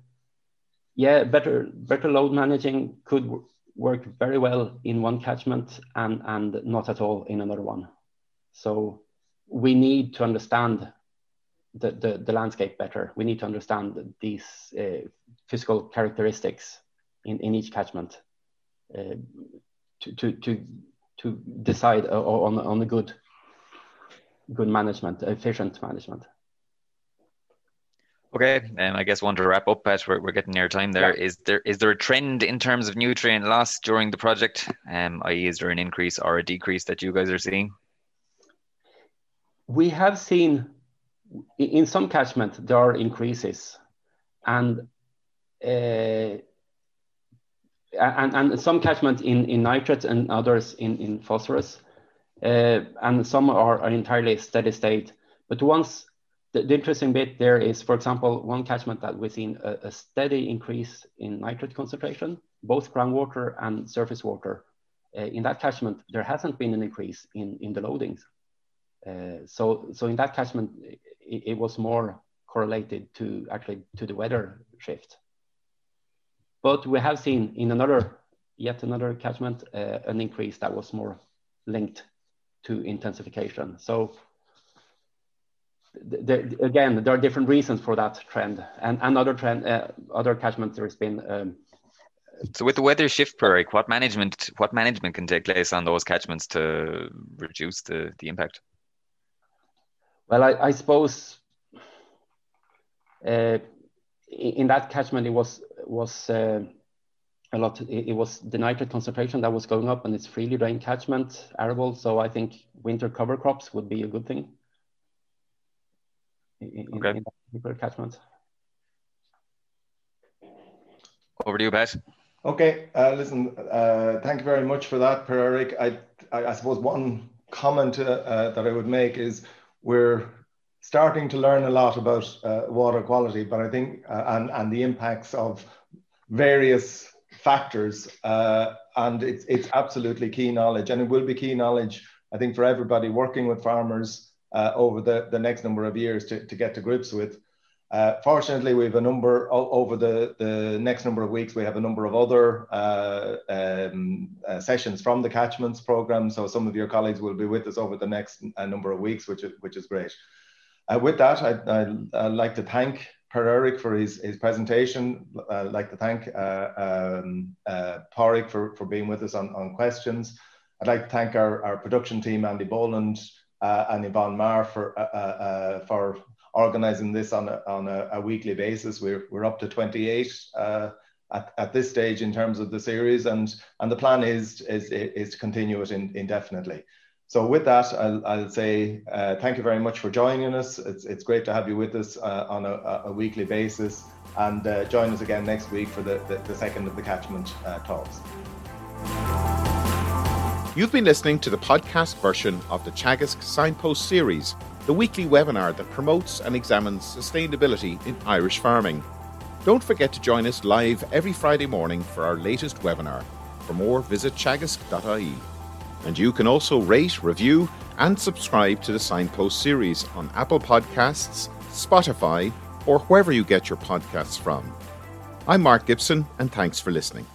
Speaker 3: yeah, better better load managing could work very well in one catchment and and not at all in another one. So we need to understand the, the, the landscape better. We need to understand these uh, physical characteristics in, in each catchment uh, to, to, to, to decide on, on a good good management, efficient management.
Speaker 4: Okay, and I guess one to wrap up, Pat. We're, we're getting near time. There yeah. is there is there a trend in terms of nutrient loss during the project? Um, i.e., is there an increase or a decrease that you guys are seeing?
Speaker 3: We have seen in some catchment there are increases, and uh, and, and some catchment in, in nitrate and others in, in phosphorus uh, and some are, entirely steady state. But once the, the, interesting bit there is, for example, one catchment that we've seen a, a steady increase in nitrate concentration, both groundwater and surface water. Uh, in that catchment, there hasn't been an increase in, in the loadings. Uh, so, so in that catchment, it, it, was more correlated to actually to the weather shift. But we have seen in another, yet another catchment, uh, an increase that was more linked to intensification. So there, again, there are different reasons for that trend. And another trend, uh, other catchments, there's been. Um,
Speaker 4: so with the weather shift, Per-Erik, what management what management can take place on those catchments to reduce the, the impact?
Speaker 3: Well, I, I suppose uh, in that catchment it was was uh, a lot. It, it, was the nitrate concentration that was going up, and it's freely drained catchment, arable. So I think winter cover crops would be a good thing. In, okay. in that catchment.
Speaker 4: Over to you, Pat.
Speaker 2: Okay, uh, listen, uh, thank you very much for that, Per-Erik. I, I, I suppose one comment uh, that I would make is we're starting to learn a lot about uh, water quality, but I think, uh, and, and the impacts of various factors, uh, and it's it's absolutely key knowledge, and it will be key knowledge, I think, for everybody working with farmers uh, over the, the next number of years to, to get to grips with. Uh, fortunately, we have a number over the, the next number of weeks. We have a number of other uh, um, uh, sessions from the catchments program. So some of your colleagues will be with us over the next uh, number of weeks, which is, which is great. with that, I, I'd like to thank Erik for his, his presentation. I'd like to thank uh, um, uh, for, for being with us on, on questions. I'd like to thank our, our production team, Andy Boland uh, and Yvonne Marr for, uh, uh, for organizing this on a, on a, a, weekly basis. We're, we're up to 28 at, at this stage in terms of the series and, and the plan is, is, is to continue it in, indefinitely. So with that, I'll, I'll say uh, thank you very much for joining us. It's, it's great to have you with us uh, on a, a, weekly basis. And uh, join us again next week for the, the, the second of the catchment uh, talks.
Speaker 1: You've been listening to the podcast version of the Teagasc Signpost series, the weekly webinar that promotes and examines sustainability in Irish farming. Don't forget to join us live every Friday morning for our latest webinar. For more, visit teagasc.ie. And you can also rate, review, and subscribe to the Signpost series on Apple Podcasts, Spotify, or wherever you get your podcasts from. I'm Mark Gibson, and thanks for listening.